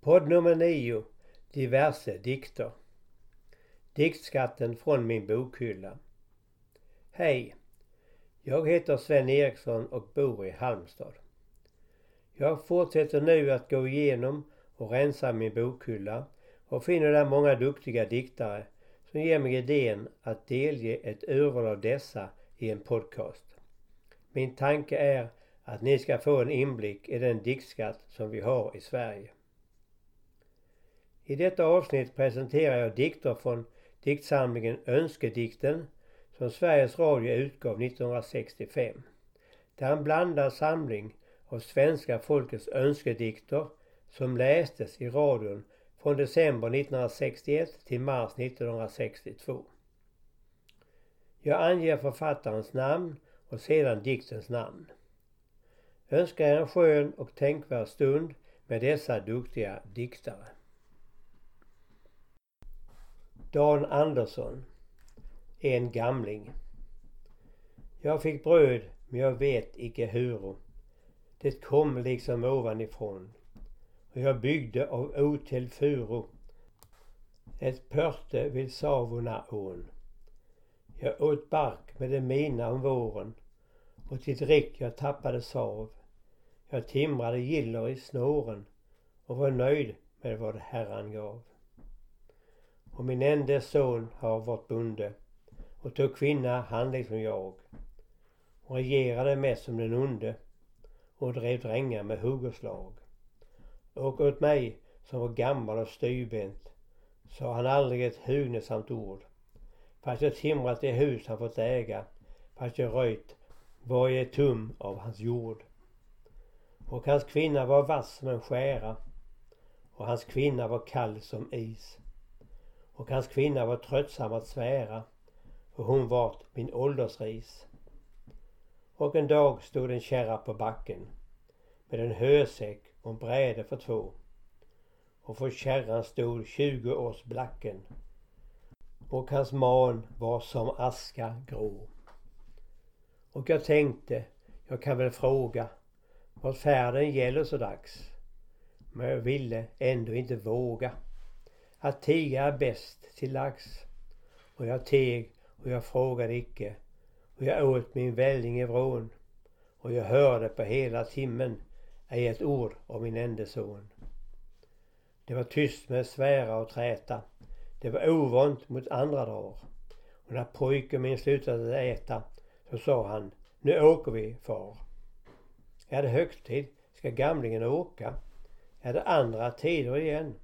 Podd nummer 9 Diverse dikter Diktskatten från min bokhylla Hej! Jag heter Sven Eriksson och bor i Halmstad. Jag fortsätter nu att gå igenom och rensa min bokhylla och finner där många duktiga diktare som ger mig idén att delge ett urval av dessa i en podcast. Min tanke är att ni ska få en inblick i den diktskatt som vi har i Sverige. I detta avsnitt presenterar jag dikter från diktsamlingen Önskedikten som Sveriges Radio utgav 1965. Det är en blandad samling av svenska folkets önskedikter som lästes i radion från december 1961 till mars 1962. Jag anger författarens namn och sedan diktens namn. Önskar er en skön och tänkvärd stund med dessa duktiga diktare. Dan Andersson En gamling Jag fick bröd men jag vet icke huru. Det kom liksom ovanifrån och jag byggde av otäll furu ett pörte vid Savonaån. Jag åt bark med det mina om våren och till drick jag tappade sav. Jag timrade giller i snåren och var nöjd med vad Herran gav. Och min enda son har varit bonde och tog kvinna han liksom jag. Och regerade mest som den onde och drev drängar med hugg och slag. Och åt mig som var gammal och styvbent sa han aldrig ett hugnesamt ord. Fast jag timrat det hus han fått äga, fast jag röjt varje tum av hans jord. Och hans kvinna var vass som en skära och hans kvinna var kall som is. Och hans kvinna var tröttsam att svära och hon vart min åldersris. Och en dag stod en kärra på backen med en hösäck och en bräde för två. Och för kärran stod tjugo års blacken och hans man var som aska grå. Och jag tänkte, jag kan väl fråga vad färden gäller så dags. Men jag ville ändå inte våga. Att tiga är bäst till lags. Och jag teg och jag frågade icke. Och jag åt min välling i vrån. Och jag hörde på hela timmen ej ett ord om min ende son. Det var tyst med svära och träta. Det var ovant mot andra dagar. Och när pojken min slutade äta så sa han, nu åker vi far. Är det högtid ska gamlingen åka. Är det andra tider igen.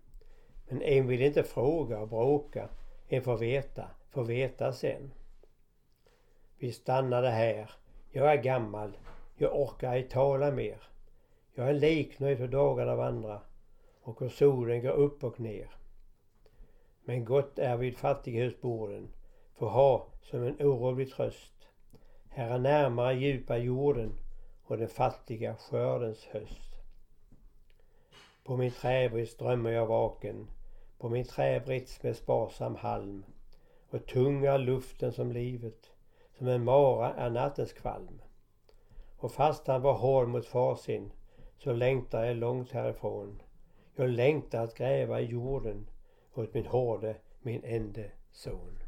Men en vill inte fråga och bråka. En får veta, får veta sen. Vi stannade här. Jag är gammal. Jag orkar ej tala mer. Jag är liknöjd för dagarna vandra och hur solen går upp och ner. Men gott är vid fattighusborden få ha som en orolig tröst här är närmare djupa jorden och den fattiga skördens höst. På min träbrits drömmer jag vaken, på min träbrits med sparsam halm och tunga luften som livet, som en mara är nattens kvalm. Och fast han var hård mot far sin, så längtar jag långt härifrån. Jag längtar att gräva i jorden åt min hårde, min ende son.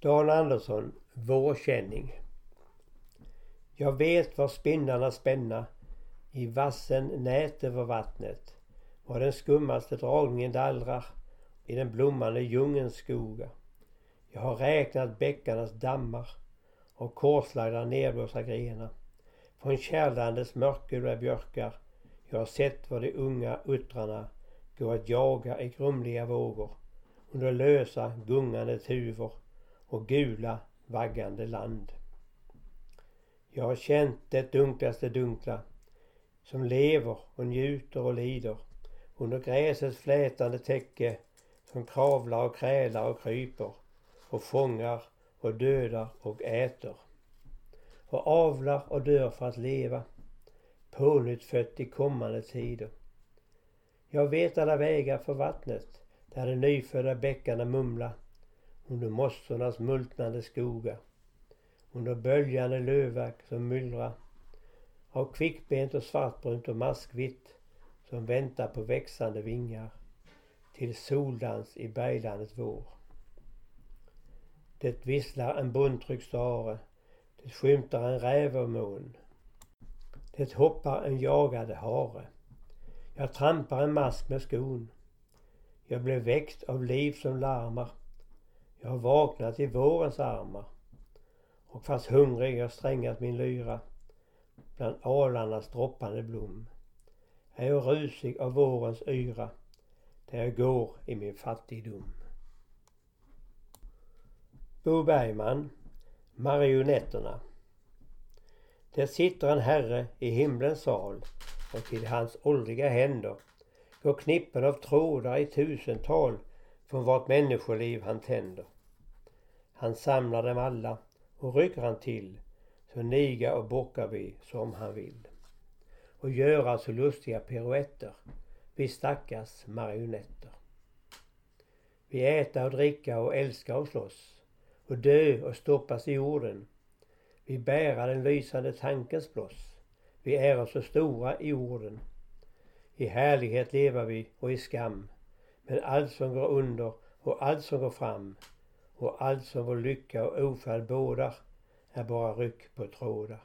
Dan Andersson, Vårkänning. Jag vet var spindlarna spänna i vassen nät över vattnet. Var den skummaste dragningen dallrar i den blommande djungelns skogar. Jag har räknat bäckarnas dammar och korslagda nerblåsta grenar. Från kärlandes mörkgula björkar. Jag har sett var de unga uttrarna går att jaga i grumliga vågor under lösa gungande tuvor och gula vaggande land. Jag har känt det dunklaste dunkla som lever och njuter och lider under gräsets flätande täcke som kravlar och krälar och kryper och fångar och dödar och äter och avlar och dör för att leva pånyttfött i kommande tider. Jag vet alla vägar för vattnet där de nyfödda bäckarna mumlar under mossornas multnande skogar, under böljande lövverk som myllrar av kvickbent och svartbrunt och maskvitt som väntar på växande vingar till soldans i berglandet vår. Det visslar en bunttryck stare, det skymtar en räv och. Det hoppar en jagade hare. Jag trampar en mask med skon. Jag blev väckt av liv som larmar. Jag har vaknat i vårens armar. Och fast hungrig jag strängat min lyra bland alarnas droppande blom är jag rusig av vårens yra där jag går i min fattigdom. Bo Bergman, Marionetterna. Där sitter en herre i himlens sal och till hans åldriga händer går knippen av trådar i tusental från vart människoliv han tänder. Han samlar dem alla och rycker han till så niga och bockar vi som han vill. Och göra så lustiga piruetter, vi stackars marionetter. Vi äta och dricka och älska och slåss och dö och stoppas i jorden. Vi bära den lysande tankens bloss. Vi är så stora i orden. I härlighet lever vi och i skam. Men allt som går under och allt som går fram och allt som vår lycka och ofärd bådar är bara ryck på trådar.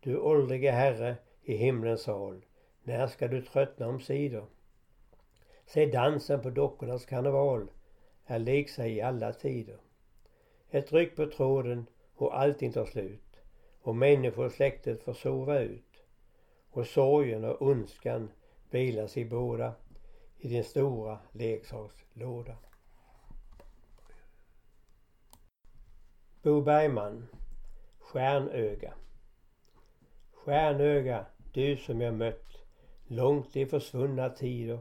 Du åldrige Herre i himlens sal, när ska du tröttna omsider? Se dansen på dockornas karneval är lik sig i alla tider. Ett ryck på tråden och allting tar slut och människosläktet får sova ut och sorgen och ondskan vilar sig båda i din stora leksakslåda. Bo Bergman Stjärnöga Stjärnöga, du som jag mött långt i försvunna tider.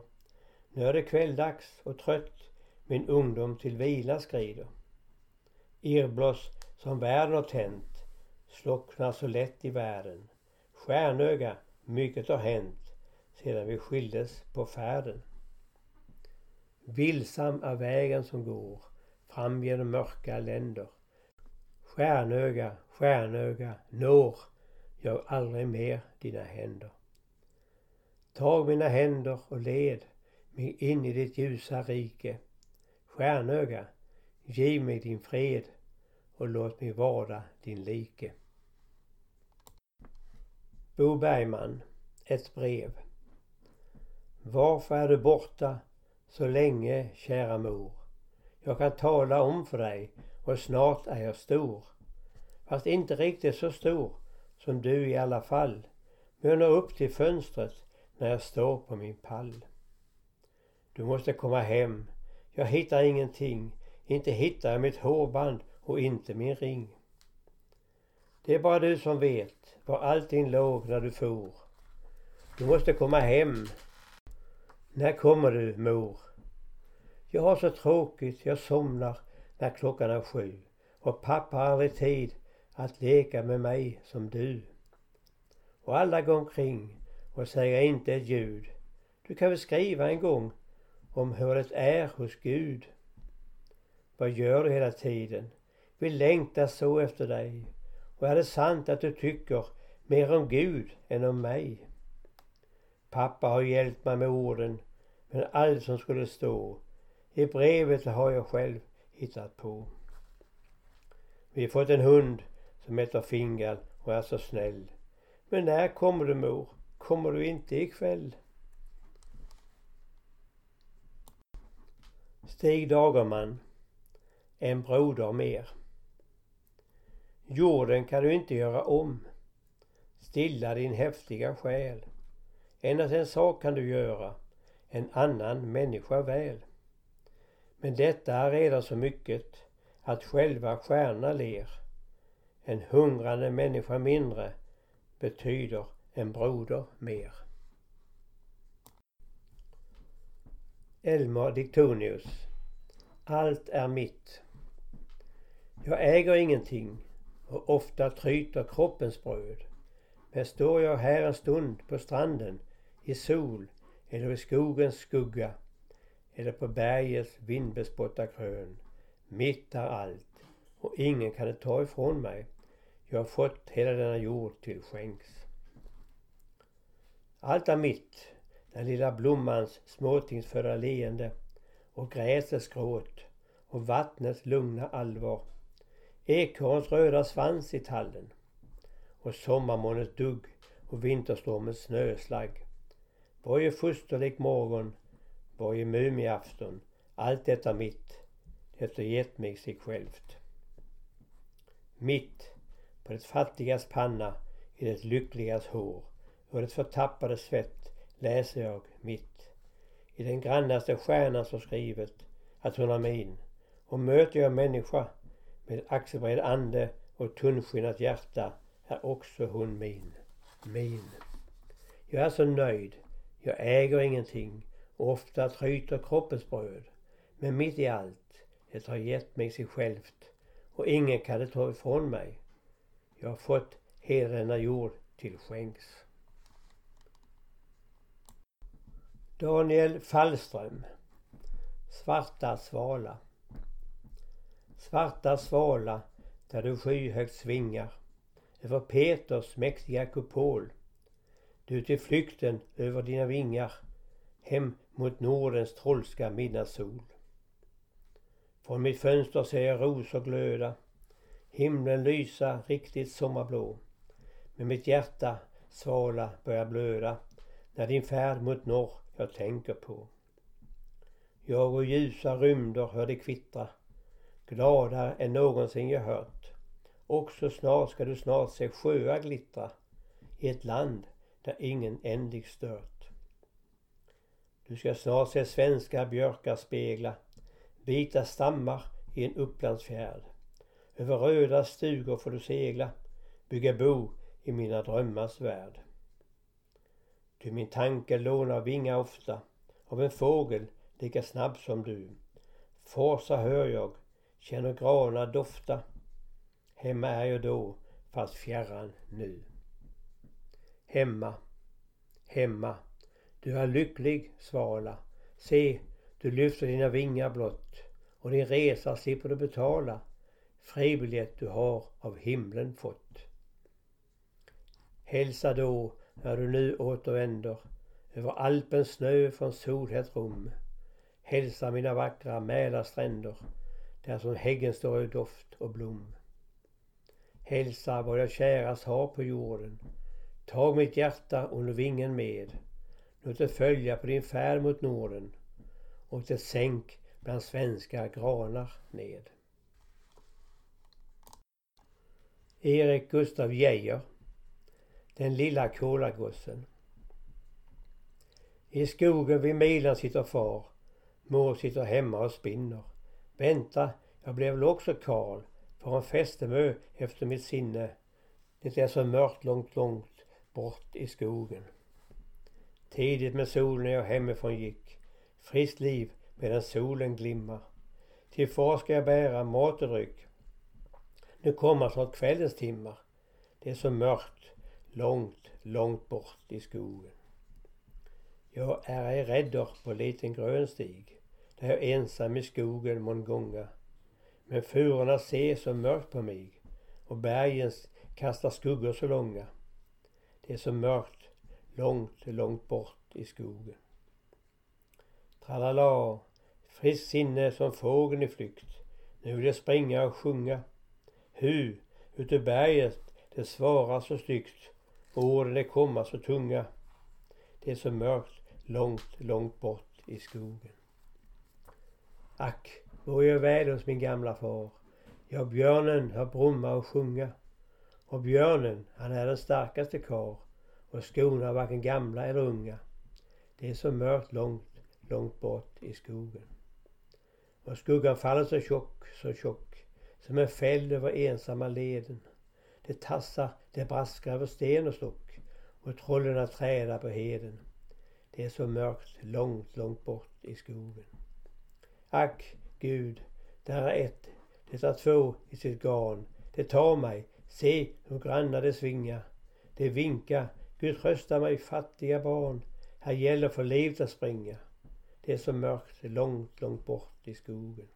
Nu är det kvälldags och trött min ungdom till vila skrider. Irrbloss som världen har tänt slocknar så lätt i världen. Stjärnöga, mycket har hänt sedan vi skildes på färden. Vilsam är vägen som går fram genom mörka länder. Stjärnöga, stjärnöga, når jag aldrig mer dina händer. Tag mina händer och led mig in i ditt ljusa rike. Stjärnöga, giv mig din fred och låt mig vara din like. Bo Bergman, ett brev. Varför är du borta så länge, kära mor? Jag kan tala om för dig och snart är jag stor. Fast inte riktigt så stor som du i alla fall. Men jag når upp till fönstret när jag står på min pall. Du måste komma hem. Jag hittar ingenting. Inte hittar jag mitt hårband och inte min ring. Det är bara du som vet var allting låg när du for. Du måste komma hem. När kommer du, mor? Jag har så tråkigt, jag somnar när klockan är sju och pappa har aldrig tid att leka med mig som du. Och alla går omkring och säger inte ett ljud. Du kan väl skriva en gång om hur det är hos Gud. Vad gör du hela tiden? Vi längtar så efter dig. Och är det sant att du tycker mer om Gud än om mig? Pappa har hjälpt mig med orden, men allt som skulle stå i brevet har jag själv hittat på. Vi har fått en hund som heter Fingal och är så snäll. Men när kommer du mor? Kommer du inte ikväll? Stig Dagerman En broder mer Jorden kan du inte göra om. Stilla din häftiga själ. Endast en sak kan du göra. En annan människa väl. Men detta är redan så mycket att själva stjärnorna ler. En hungrande människa mindre betyder en broder mer. Elmer Diktonius Allt är mitt. Jag äger ingenting och ofta tryter kroppens bröd. Men står jag här en stund på stranden i sol eller i skogens skugga eller på bergets vindbespotta krön. Mitt är allt och ingen kan det ta ifrån mig. jag har fått hela denna jord till skänks. Allt är mitt, den lilla blommans småtingsfödda leende och gräsets gråt och vattnets lugna allvar. Ekorrens röda svans i tallen och sommarmånens dugg och vinterstormens snöslagg. Varje fosterlik morgon, var ju mumieafton, allt detta mitt, det har gett mig sig självt. Mitt på det fattigas panna, i det lyckligas hår och det förtappade svett läser jag mitt. I den grannaste stjärnan så skrivet att hon är min. Och möter jag människa med axelbred ande och tunnskinnat hjärta är också hon min. Min. Jag är så nöjd. Jag äger ingenting och ofta tryter kroppens bröd. Men mitt i allt, det har gett mig sig självt och ingen kan det ta ifrån mig. Jag har fått hela denna jord till skänks. Daniel Fallström Svarta svala Svarta svala där du skyhögt svingar över Peters mäktiga kupol. Du till flykten över dina vingar hem mot Nordens trolska midnattssol. Från mitt fönster ser jag rosor glöda, himlen lysa riktigt sommarblå. Men mitt hjärta svala börjar blöda när din färd mot norr jag tänker på. Jag och ljusa rymder hör det kvittra, gladare än någonsin jag hört. Också snart ska du snart se sjöar glittra i ett land där ingen ändlig stört. Du ska snart se svenska björkar spegla vita stammar i en upplandsfjärd. Över röda stugor får du segla, bygga bo i mina drömmars värld. Ty min tanke lånar vingar ofta av en fågel lika snabb som du. Forsa hör jag, känner granar dofta. Hemma är jag då, fast fjärran nu. Hemma, hemma, du är lycklig svala. Se, du lyfter dina vingar blott och din resa slipper du betala. Fribiljett du har av himlen fått. Hälsa då när du nu återvänder över Alpens snö från solhett Rom. Hälsa mina vackra Mälarstränder där som häggen står i doft och blom. Hälsa vad jag kärast har på jorden. Tag mitt hjärta under vingen med. Låt det följa på din färd mot Norden och det sänk bland svenska granar ned. Erik Gustav Geijer den lilla kolagossen. I skogen vid milen sitter far. Mor sitter hemma och spinner. Vänta, jag blev väl också karl. För en fästemö efter mitt sinne. Det är så mörkt långt, långt bort i skogen. Tidigt med solen när jag hemifrån gick. Friskt liv medan solen glimmar. Till far ska jag bära mat och dryck. Nu kommer snart kvällens timmar. Det är så mörkt långt, långt bort i skogen. Jag är ej rädder på liten grön stig, där jag ensam i skogen mån gånga. Men furorna ser så mörkt på mig och bergen kastar skuggor så långa. Det är så mörkt, långt, långt bort i skogen. Tralala, friskt sinne som fågeln i flykt. Nu vill jag springa och sjunga. Hu, ute berget, det svarar så styggt. Orden det komma så tunga. Det är så mörkt långt, långt bort i skogen. Ack, vore jag väl hos min gamla far. Ja, björnen har brumma och sjunga. Och björnen, han är den starkaste kar och skorna varken gamla eller unga. Det är så mörkt långt, långt bort i skogen. Och skuggan faller så tjock, så tjock som en fäll över ensamma leden. Det tassar, det braskar över sten och stock och trollen träda på heden. Det är så mörkt långt, långt bort i skogen. Ack, Gud, där är ett, det är två i sitt garn. Det tar mig, se hur grannar det svingar. Det vinkar, Gud trösta mig fattiga barn. Här gäller för livet att springa. Det är så mörkt långt, långt bort i skogen.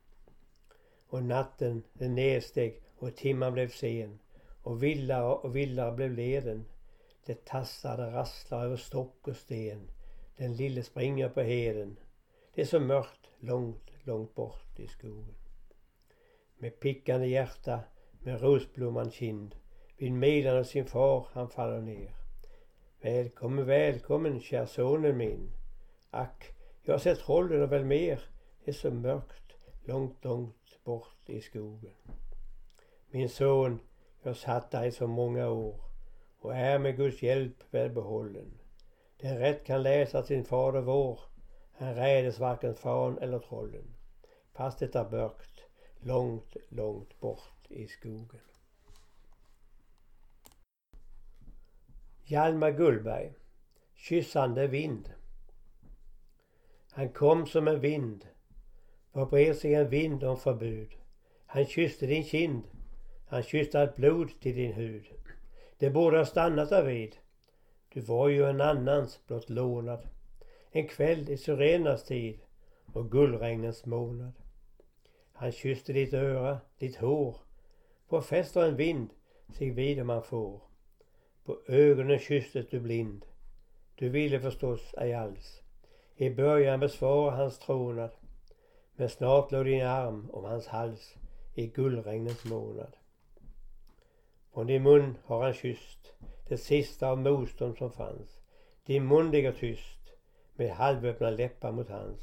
Och natten den nedsteg och timman blev sen och villare och villare blev leden. Det tassade rasslar över stock och sten. Den lille springer på heden. Det är så mörkt långt, långt bort i skogen. Med pickande hjärta, med rosblomman kind, vid milan av sin far han faller ner. Välkommen, välkommen, kära sonen min. Ack, jag har sett trollen och väl mer. Det är så mörkt, långt, långt bort i skogen. Min son, jag satt där i så många år och är med Guds hjälp välbehållen. Den rätt kan läsa sin fader vår. Han rädes varken fan eller trollen. Fast det är mörkt, långt, långt bort i skogen. Hjalmar Gullberg Kyssande vind Han kom som en vind var bred sig en vind om förbud. Han kysste din kind. Han kysste allt blod till din hud. Det borde ha stannat därvid. Du var ju en annans blott lånad. En kväll i syrenas tid och gullregnens månad. Han kysste ditt öra, ditt hår. På fest en vind sig vid om man får. På ögonen kysstes du blind. Du ville förstås ej alls. I början besvara hans trånad. Men snart låg din arm om hans hals i guldregnens månad. Från din mun har han kysst det sista av motstånd som fanns. Din mun ligger tyst med halvöppna läppar mot hans.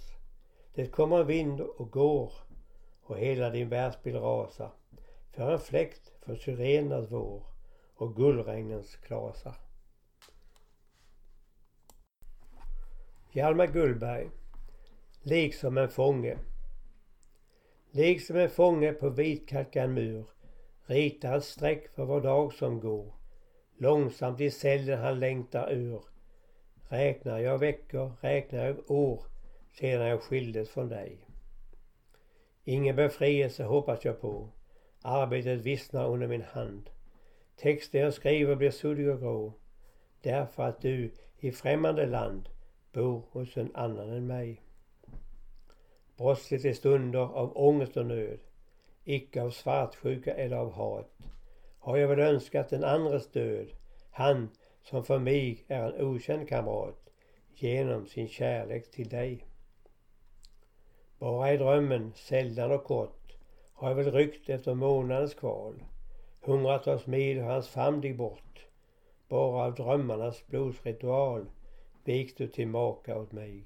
Det kommer en vind och går och hela din världsbild rasar för en fläkt för syrenernas vår och gullregnens klasar. Hjalmar Gullberg Liksom en fånge Liksom en fånge på vitkalkad mur ritar ett streck för var dag som går. Långsamt i cellen han längtar ur. Räknar jag veckor, räknar jag år sedan jag skildes från dig. Ingen befrielse hoppas jag på. Arbetet vissnar under min hand. Texten jag skriver blir suddig och grå. Därför att du i främmande land bor hos en annan än mig. Brottsligt i stunder av ångest och nöd, icke av svartsjuka eller av hat, har jag väl önskat den andres död, han som för mig är en okänd kamrat, genom sin kärlek till dig. Bara i drömmen, sällan och kort, har jag väl ryckt efter månadens kval. Hundratals mil har hans famn dig bort. Bara av drömmarnas blodsritual viks du till maka åt mig.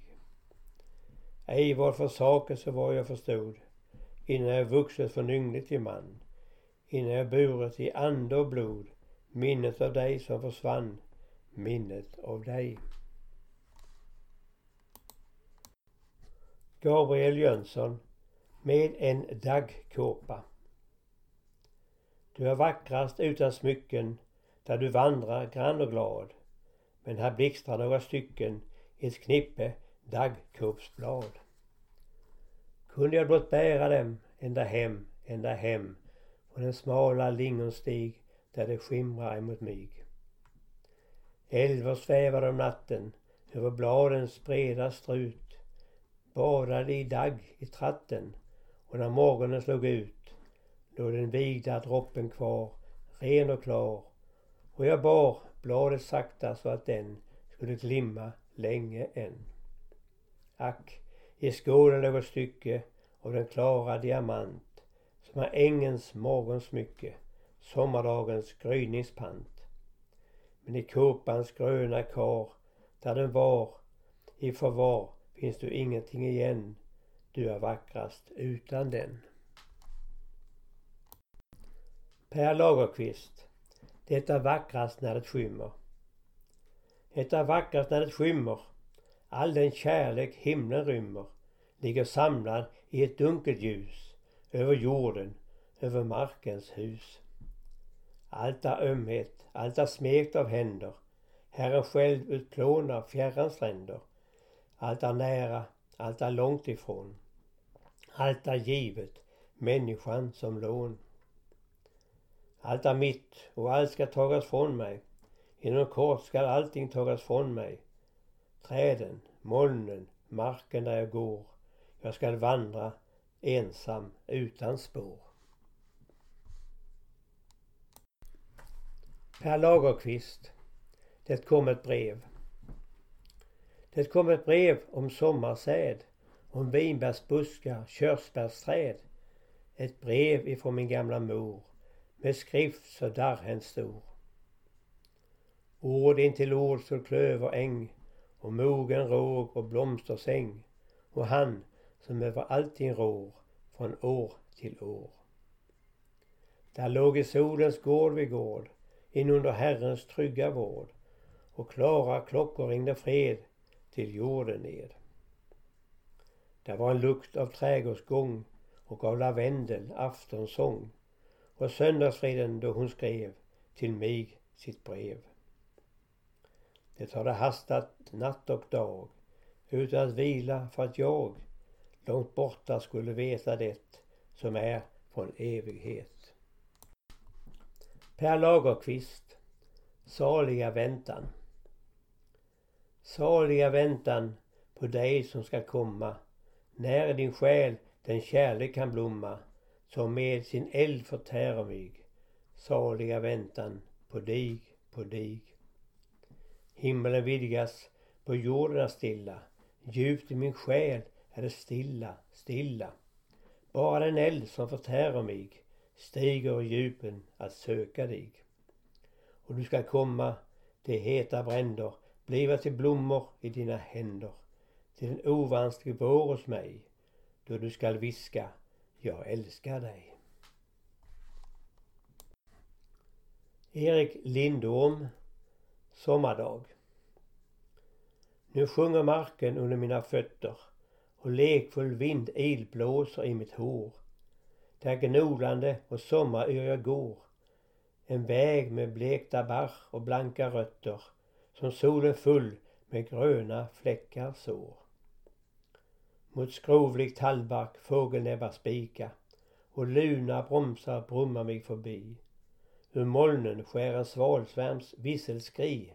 Ej vad för saker så var jag förstod, innan jag vuxit från ynglig till man, innan jag burit i ande och blod minnet av dig som försvann, minnet av dig. Gabriel Jönsson med en daggkåpa. Du är vackrast utan smycken där du vandrar grann och glad. Men här blixtrar några stycken i ett knippe daggkåpsblad. Kunde jag blott bära dem ända hem, ända hem på den smala lingonstig där det skimrar emot mig. Älvor svävar om natten över bladens breda strut badade i dagg i tratten och när morgonen slog ut låg den vigda droppen kvar, ren och klar och jag bar bladet sakta så att den skulle glimma länge än. Ack, i skålen låg ett stycke av den klara diamant som är ängens morgonsmycke, sommardagens gryningspant. Men i kåpans gröna kar, där den var i förvar, finns du ingenting igen. Du är vackrast utan den. Per Lagerkvist. Det är vackrast när det skymmer. Det är vackrast när det skymmer. All den kärlek himlen rymmer ligger samlad i ett dunkelt ljus över jorden, över markens hus. Allt är ömhet, allt är smekt av händer. Herren själv utplånar fjärran stränder. Allt är nära, allt är långt ifrån. Allt är givet, människan som lån. Allt är mitt och allt ska tagas från mig. Inom kort skall allting tagas från mig. Träden, molnen, marken där jag går. Jag skall vandra ensam utan spår. Per Lagerqvist. Det kom ett brev. Det kom ett brev om sommarsäd, om vinbärsbuskar, körsbärsträd. Ett brev ifrån min gamla mor med skrift så darrhen stor. Ord intill ord så klöveräng och mogen råg och blomstersäng och han som över allting rår från år till år. Där låg i solens gård vid gård in under Herrens trygga vård och klara klockor ringde fred till jorden ned. Där var en lukt av trädgårdsgång och av lavendel aftonsång och söndagsfriden då hon skrev till mig sitt brev. Det hade hastat natt och dag utan att vila för att jag långt borta skulle veta det som är från evighet. Per Lagerkvist. Saliga väntan Saliga väntan på dig som ska komma när din själ den kärlek kan blomma som med sin eld förtära mig. Saliga väntan på dig, på dig. Himmelen vidgas, på jorden är stilla. Djupt i min själ är det stilla, stilla. Bara den eld som förtärer mig stiger i djupen att söka dig. Och du ska komma, till heta bränder, bliva till blommor i dina händer. Till en ovansklig vår hos mig, då du skall viska, jag älskar dig. Erik Lindorm Sommardag Nu sjunger marken under mina fötter och lekfull vind ilblåser i mitt hår. Där gnolande och sommaryr jag går. En väg med blekta barr och blanka rötter som solen full med gröna fläckar sår. Mot skrovlig tallbark fågelnäbbar spika och luna bromsar brummar mig förbi. Ur molnen skär en svalsvärms visselskri.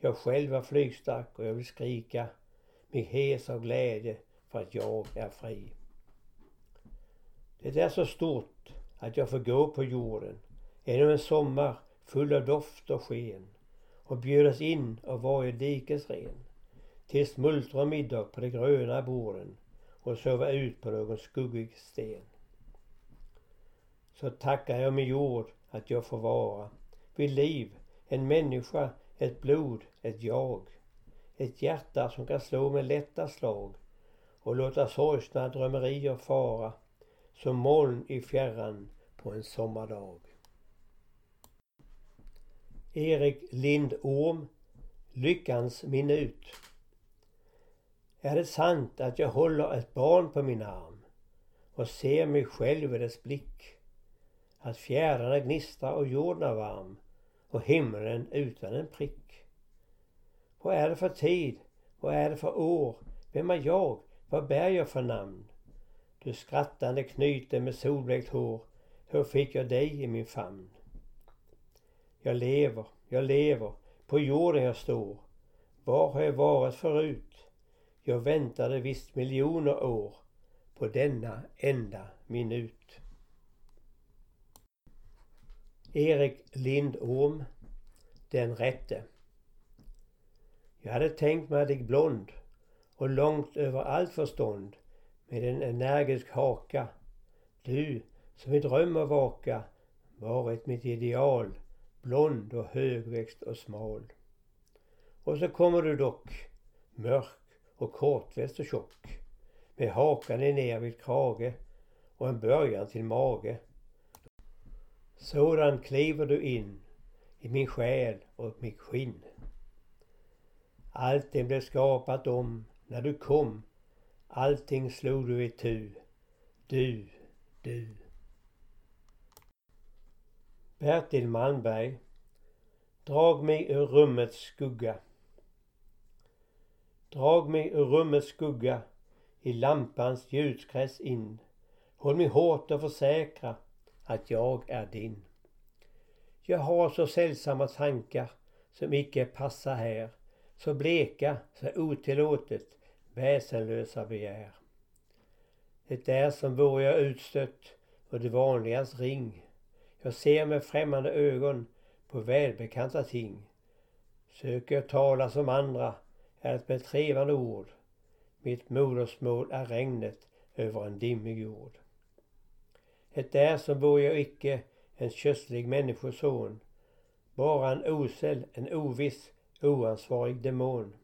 Jag själv är flygstark och jag vill skrika mig hes av glädje för att jag är fri. Det är så stort att jag får gå på jorden ännu en sommar full av doft och sken och bjudas in av varje dikes ren till smultron och middag på de gröna borden och sova ut på någon skuggig sten. Så tackar jag min jord att jag får vara vid liv, en människa, ett blod, ett jag. Ett hjärta som kan slå med lätta slag och låta sorgsna drömmerier fara som moln i fjärran på en sommardag. Erik Lindorm Lyckans minut är det sant att jag håller ett barn på min arm och ser mig själv i dess blick? Att fjädrarna gnistrar och jorden är varm och himlen utan en prick. Vad är det för tid? Vad är det för år? Vem är jag? Vad bär jag för namn? Du skrattande knyte med solblekt hår. Hur fick jag dig i min famn? Jag lever, jag lever, på jorden jag står. Var har jag varit förut? Jag väntade visst miljoner år på denna enda minut. Erik Lindorm Den rätte Jag hade tänkt mig dig blond och långt över allt förstånd med en energisk haka. Du som i drömmar vaka varit mitt ideal blond och högväxt och smal. Och så kommer du dock, mörk och kortväxt och tjock, med hakan i ner vid krage och en början till mage. Sådan kliver du in i min själ och mitt skinn. Allting blev skapat om när du kom. Allting slog du i tu. Du, du. Bertil Malmberg Drag mig ur rummets skugga. Drag mig ur rummets skugga i lampans ljuskrets in. Håll mig hårt och försäkra att jag är din. Jag har så sällsamma tankar som icke passar här. Så bleka, så otillåtet, väsenlösa begär. Det är som vore jag utstött ur det vanligas ring jag ser med främmande ögon på välbekanta ting. Söker jag tala som andra är ett betrevande ord. Mitt modersmål är regnet över en dimmig jord. Det är som vore jag icke en köstlig människoson. Bara en osel, en oviss, oansvarig demon.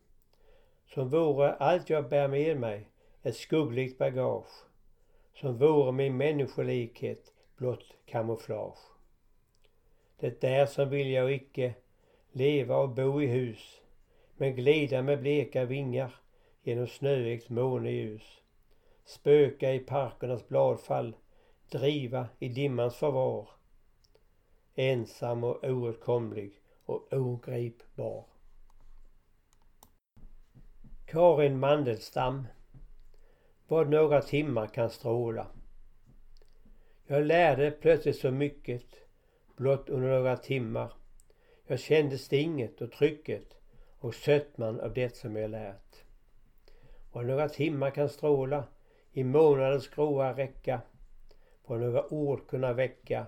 Som vore allt jag bär med mig ett skuggligt bagage. Som vore min människolikhet blott kamouflage. Det är som vill jag icke leva och bo i hus men glida med bleka vingar genom snöigt måneljus. Spöka i parkernas bladfall, driva i dimmans förvar. Ensam och oåtkomlig och ogripbar. Karin Mandelstam Vad några timmar kan stråla. Jag lärde plötsligt så mycket blott under några timmar. Jag kände stinget och trycket och sötman av det som jag lärt. Vad några timmar kan stråla i månadens gråa räcka vad några ord kunna väcka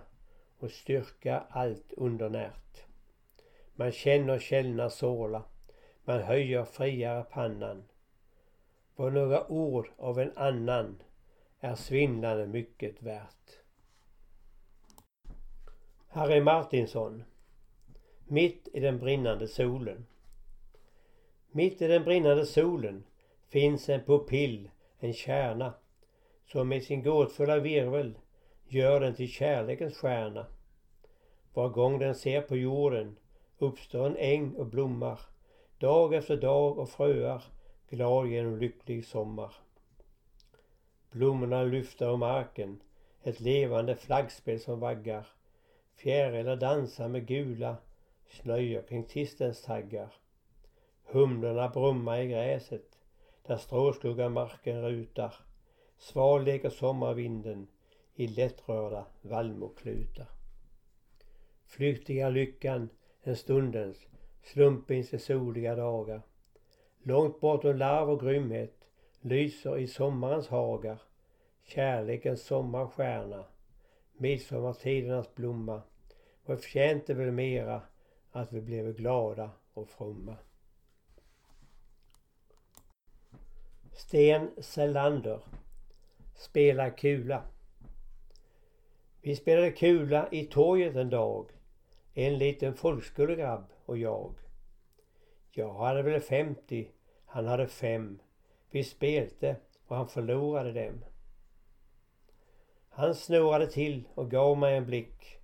och styrka allt undernärt. Man känner källorna sorla, man höjer friare pannan. Vad några ord av en annan är svindlande mycket värt. Harry Martinsson Mitt i den brinnande solen mitt i den brinnande solen finns en pupill, en kärna, som med sin gåtfulla virvel gör den till kärlekens stjärna. Var gång den ser på jorden uppstår en äng och blommar, dag efter dag och fröar, glad genom lycklig sommar. Blommorna lyfter om marken, ett levande flaggspel som vaggar. Fjärilar dansar med gula snöjor kring tistens taggar. Humlorna brummar i gräset, där stråskugga marken rutar. Sval leker sommarvinden i lättrörda vallmoklutar. Flyktiga lyckan en stundens, slumpens soliga dagar. Långt bortom larv och grymhet lyser i sommarens hagar kärlekens sommarstjärna, midsommartidernas blomma. Vad förtjänte väl mera att vi blev glada och fromma. Sten Selander Spela kula Vi spelade kula i torget en dag. En liten folkskolegrabb och jag. Jag hade väl 50, han hade fem. Vi spelte och han förlorade dem. Han snurrade till och gav mig en blick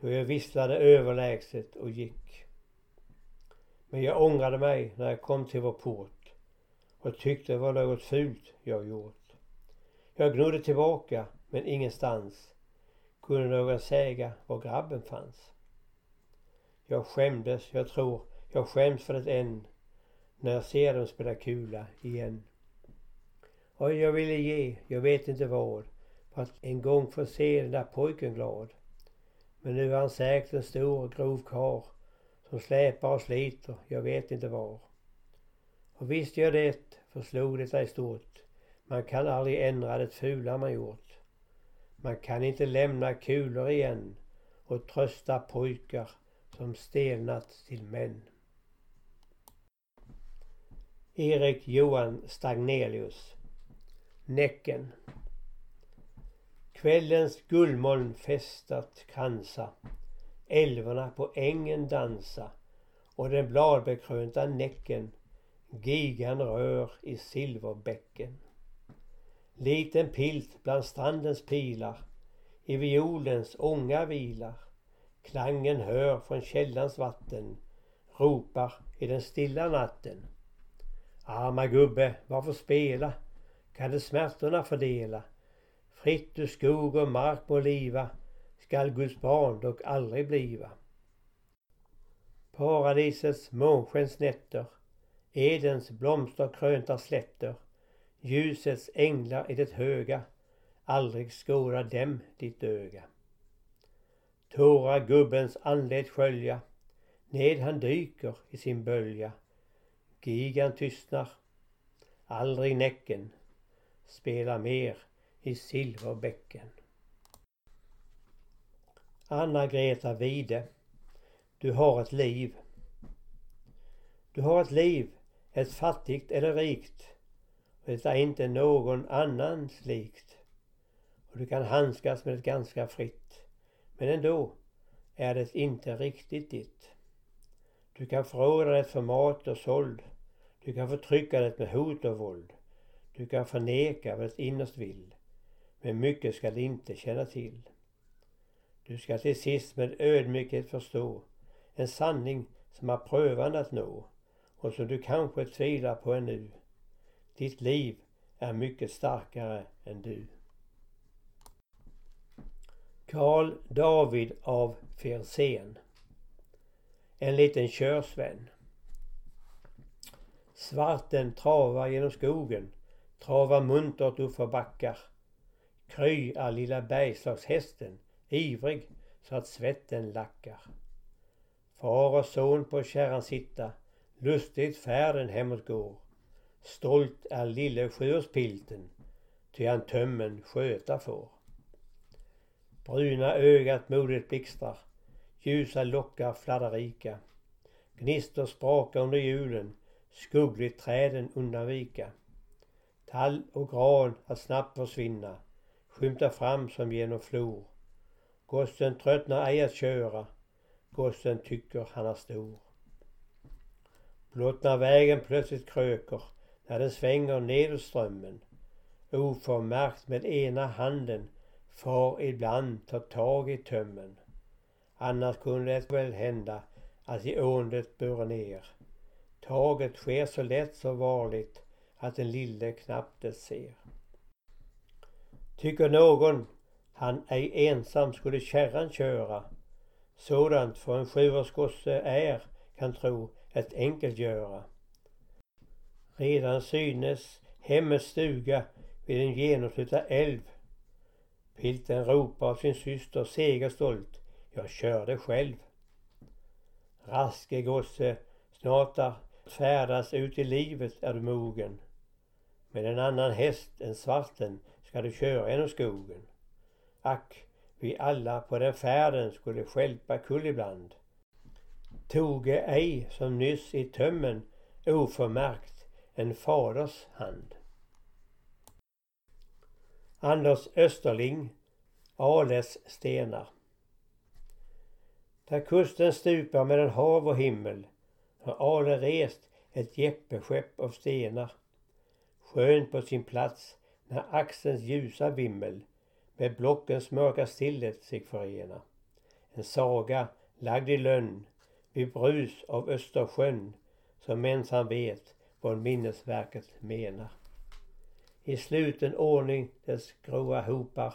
då jag visslade överlägset och gick. Men jag ångrade mig när jag kom till vår port och tyckte det var något fult jag gjort. Jag gnodde tillbaka men ingenstans kunde någon säga var grabben fanns. Jag skämdes, jag tror jag skäms för det än när jag ser dem spela kula igen. Och jag ville ge, jag vet inte vad, för att en gång få se den där pojken glad. Men nu är han säkert en stor grov kar som släpar och sliter, jag vet inte var. Och visst gör det, förslog det sig stort. Man kan aldrig ändra det fula man gjort. Man kan inte lämna kulor igen och trösta pojkar som stelnat till män. Erik Johan Stagnelius Näcken Kvällens guldmoln fästat kransa Älvorna på ängen dansa och den bladbekrönta näcken Gigan rör i silverbäcken. Liten pilt bland strandens pilar i violens ånga vilar. Klangen hör från källans vatten ropar i den stilla natten. Arma gubbe, varför spela? Kan det smärtorna fördela? Fritt ur skog och mark må liva skall Guds barn dock aldrig bliva. Paradisets månskensnätter Edens blomsterkrönta slätter, ljusets änglar i det höga, aldrig skådar dem ditt öga. Tårar gubbens anled skölja, ned han dyker i sin bölja. Gigan tystnar, aldrig näcken, spelar mer i silverbäcken. Anna-Greta Wide Du har ett liv. Du har ett liv, ett fattigt eller rikt. Det är inte någon annans likt. Och du kan handskas med det ganska fritt. Men ändå är det inte riktigt ditt. Du kan förråda det för mat och såld. Du kan förtrycka det med hot och våld. Du kan förneka vad det innerst vill. Men mycket ska det inte känna till. Du ska till sist med ödmjukhet förstå en sanning som är prövande att nå och som du kanske tvivlar på ännu. Ditt liv är mycket starkare än du. Karl David av Fersen En liten körsvän Svarten travar genom skogen, travar muntert uppför backar. Kry är lilla bergslagshästen, ivrig så att svetten lackar. Far och son på kärran sitta, lustigt färden hemåt går. Stolt är lille skörspilten, ty han tömmen sköta får. Bruna ögat modigt blixtrar, ljusa lockar fladdrarika. Gnistor sprakar under hjulen, skuggligt träden undanvika. Tall och gran att snabbt försvinna, skymtar fram som genom flor. Gossen tröttnar ej att köra, gossen tycker han är stor. Blott när vägen plötsligt kröker, när den svänger nedåt strömmen, oförmärkt med ena handen far ibland ta tag i tömmen. Annars kunde det väl hända att i åndet bör ner. Taget sker så lätt så varligt att den lille knappt det ser. Tycker någon han ej ensam skulle kärran köra. Sådant för en sjuårsgosse är, kan tro, ett enkelt göra. Redan synes hemmets stuga vid en genomsluttad älv. Pilten ropar av sin syster segerstolt. Jag körde själv. Raske gosse, snart färdas ut i livet är du mogen. Med en annan häst än svarten ska du köra genom skogen. Ack, vi alla på den färden skulle skälpa kull ibland. Toge ej som nyss i tömmen oförmärkt en faders hand. Anders Österling Ales stenar Där kusten stupar mellan hav och himmel har Ale rest ett jeppeskepp av stenar. Skönt på sin plats när axelns ljusa vimmel med blockens mörka stillhet sig förena. En saga lagd i lönn vid brus av Östersjön som ensam vet vad minnesverket menar. I sluten ordning dess gråa hopar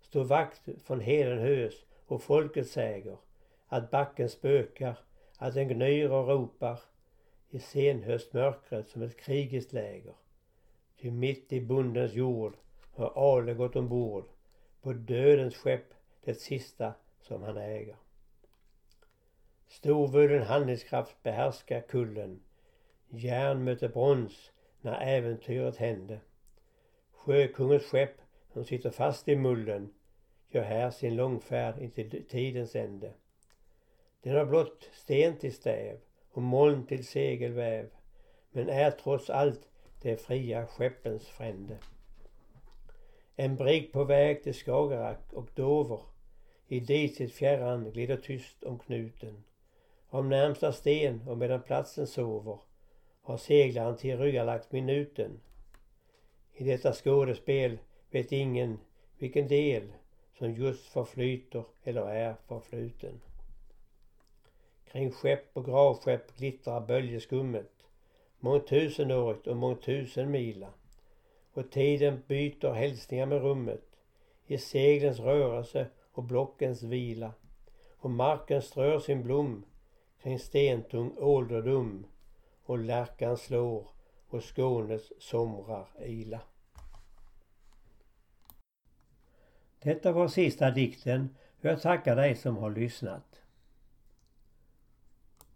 står vakt från Hedenhös och folket säger att backen spökar, att den gnyr och ropar i senhöstmörkret som ett krigiskt läger. Ty mitt i bondens jord har Ale gått ombord på dödens skepp, det sista som han äger. Storvulen handlingskraft behärskar kullen. Järn möter brons när äventyret hände. Sjökungens skepp som sitter fast i mullen gör här sin långfärd intill tidens ände. Den har blott sten till stäv och moln till segelväv men är trots allt de fria skeppens frände. En brigg på väg till Skagerrak och Dover i diset fjärran glider tyst om knuten. Om närmsta sten och medan platsen sover har seglaren tillryggalagt minuten. I detta skådespel vet ingen vilken del som just förflyter eller är förfluten. Kring skepp och gravskepp glittrar böljeskummet mångtusenårigt och mångtusenmila. och tiden byter hälsningar med rummet i seglens rörelse och blockens vila och marken strör sin blom kring stentung ålderdom och lärkan slår och Skånes somrar ila. Detta var sista dikten och jag tackar dig som har lyssnat.